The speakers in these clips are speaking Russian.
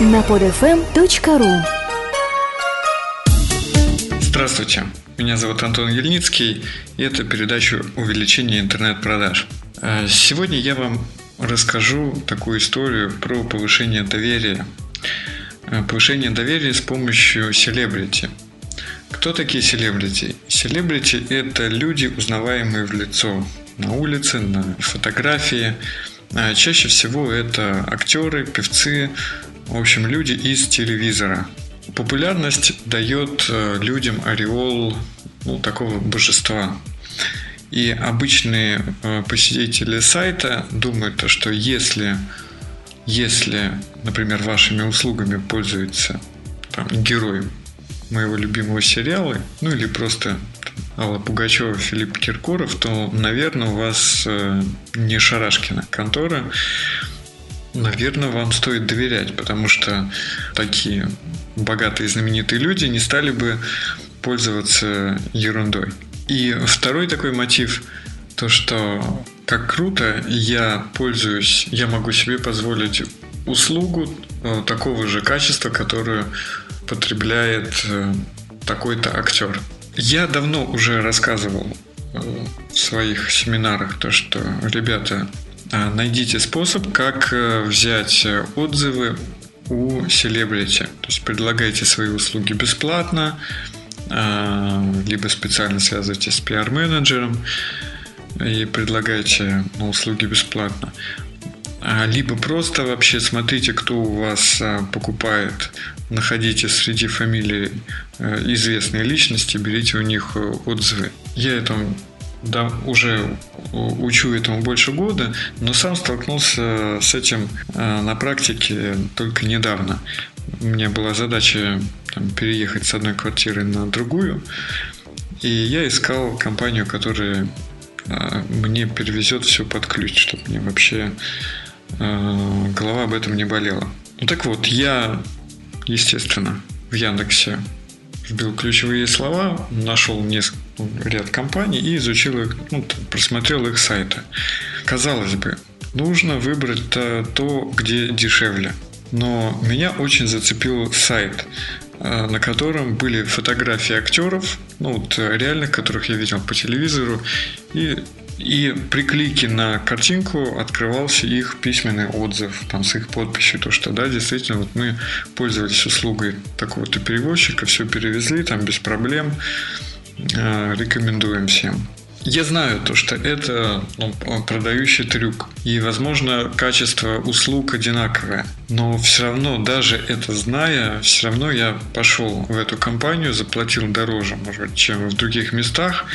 на podfm.ru Здравствуйте, меня зовут Антон Ельницкий, и это передача «Увеличение интернет-продаж». Э, сегодня я вам расскажу такую историю про повышение доверия. Э, повышение доверия с помощью селебрити. Кто такие селебрити? Селебрити – это люди, узнаваемые в лицо на улице, на фотографии. Э, чаще всего это актеры, певцы, в общем, люди из телевизора – Популярность дает э, людям ореол ну, такого божества. И обычные э, посетители сайта думают, что если, если, например, вашими услугами пользуется там, герой моего любимого сериала, ну или просто Алла Пугачева, Филипп Киркоров, то, наверное, у вас э, не Шарашкина контора, наверное, вам стоит доверять, потому что такие богатые знаменитые люди не стали бы пользоваться ерундой. И второй такой мотив, то что как круто я пользуюсь, я могу себе позволить услугу э, такого же качества, которую потребляет э, такой-то актер. Я давно уже рассказывал э, в своих семинарах то, что, ребята, найдите способ, как взять отзывы у селебрити. То есть предлагайте свои услуги бесплатно, либо специально связывайтесь с пиар-менеджером и предлагайте услуги бесплатно. А, либо просто вообще смотрите, кто у вас покупает, находите среди фамилий известные личности, берите у них отзывы. Я этому да, уже учу этому больше года, но сам столкнулся с этим э, на практике только недавно. У меня была задача там, переехать с одной квартиры на другую, и я искал компанию, которая э, мне перевезет все под ключ, чтобы мне вообще э, голова об этом не болела. Ну так вот, я, естественно, в Яндексе вбил ключевые слова, нашел несколько, ряд компаний и изучил их, ну, просмотрел их сайты. Казалось бы, нужно выбрать то, где дешевле. Но меня очень зацепил сайт, э, на котором были фотографии актеров, ну вот реальных, которых я видел по телевизору, и и при клике на картинку открывался их письменный отзыв там, с их подписью, то что да, действительно, вот мы пользовались услугой такого-то перевозчика, все перевезли там без проблем, э, рекомендуем всем. Я знаю то, что это ну, продающий трюк. И, возможно, качество услуг одинаковое. Но все равно, даже это зная, все равно я пошел в эту компанию, заплатил дороже, может быть, чем в других местах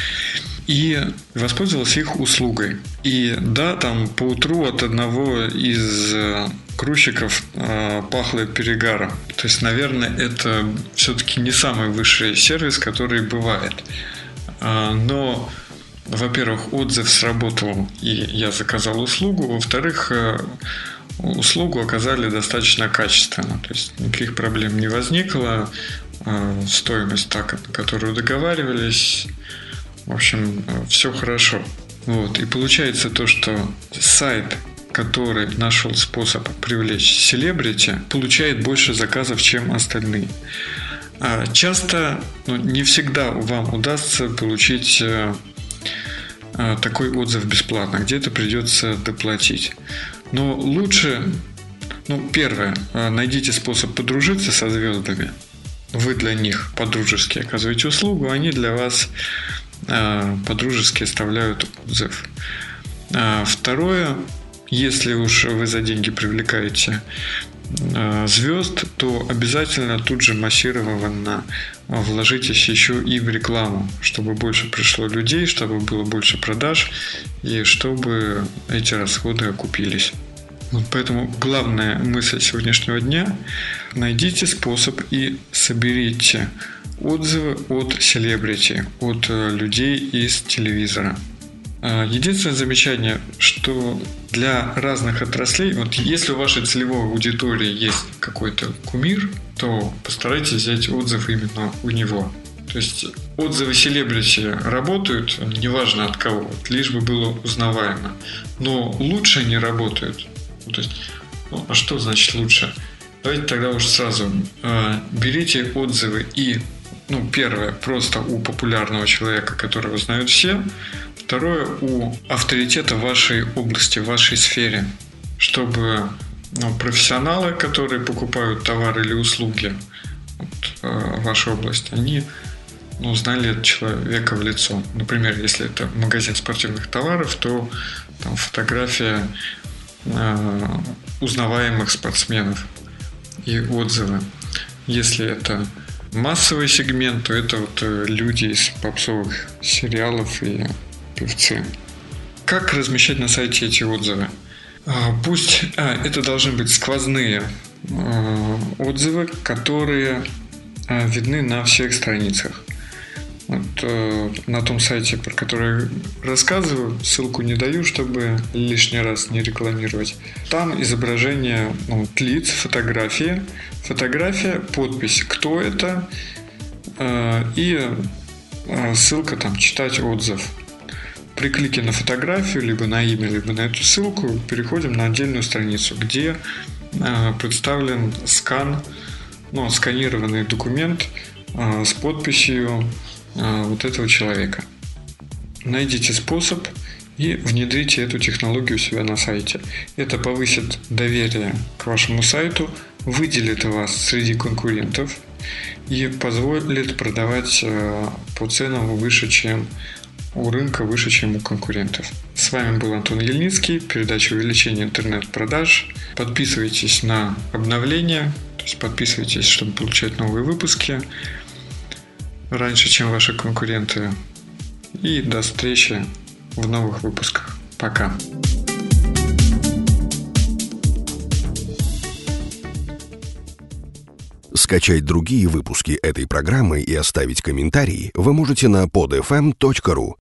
и воспользовался их услугой. И да, там по утру от одного из э, грузчиков э, пахло перегаром. То есть, наверное, это все-таки не самый высший сервис, который бывает. Э, но, во-первых, отзыв сработал, и я заказал услугу. Во-вторых, э, услугу оказали достаточно качественно. То есть никаких проблем не возникло. Э, стоимость, так, на которую договаривались, в общем, все хорошо. Вот. И получается то, что сайт, который нашел способ привлечь селебрити, получает больше заказов, чем остальные. А часто, ну, не всегда вам удастся получить э, э, такой отзыв бесплатно, где-то придется доплатить. Но лучше, ну, первое, э, найдите способ подружиться со звездами. Вы для них подружески оказываете услугу, они для вас подружески оставляют отзыв. А второе, если уж вы за деньги привлекаете э, звезд, то обязательно тут же массированно вложитесь еще и в рекламу, чтобы больше пришло людей, чтобы было больше продаж и чтобы эти расходы окупились. Вот поэтому главная мысль сегодняшнего дня – найдите способ и соберите отзывы от селебрити, от э, людей из телевизора. А, единственное замечание, что для разных отраслей, вот если у вашей целевой аудитории есть какой-то кумир, то постарайтесь взять отзыв именно у него. То есть отзывы селебрити работают, неважно от кого, лишь бы было узнаваемо. Но лучше они работают. То есть, ну, а что значит лучше? Давайте тогда уж сразу э, берите отзывы и, ну, первое, просто у популярного человека, которого знают все. Второе, у авторитета в вашей области, в вашей сфере, чтобы ну, профессионалы, которые покупают товары или услуги вот, э, в вашей области, они ну, знали человека в лицо. Например, если это магазин спортивных товаров, то там фотография узнаваемых спортсменов и отзывы. Если это массовый сегмент, то это вот э, люди из попсовых сериалов и певцы. Как размещать на сайте эти отзывы? А, пусть а, это должны быть сквозные а, отзывы, которые а, видны на всех страницах. Вот, э, на том сайте, про который рассказываю, ссылку не даю, чтобы лишний раз не рекламировать. Там изображение ну, лиц, фотографии, фотография, подпись, кто это, э, и э, ссылка там читать отзыв. При клике на фотографию, либо на имя, либо на эту ссылку, переходим на отдельную страницу, где представлен скан, ну, сканированный документ с подписью вот этого человека. Найдите способ и внедрите эту технологию у себя на сайте. Это повысит доверие к вашему сайту, выделит вас среди конкурентов и позволит продавать а, по ценам выше, чем у рынка, выше, чем у конкурентов. С вами был Антон Ельницкий, передача увеличения интернет-продаж. Подписывайтесь на обновления, то есть подписывайтесь, чтобы получать новые выпуски раньше, чем ваши конкуренты. И до встречи в новых выпусках. Пока. Скачать другие выпуски этой программы и оставить комментарии вы можете на podfm.ru.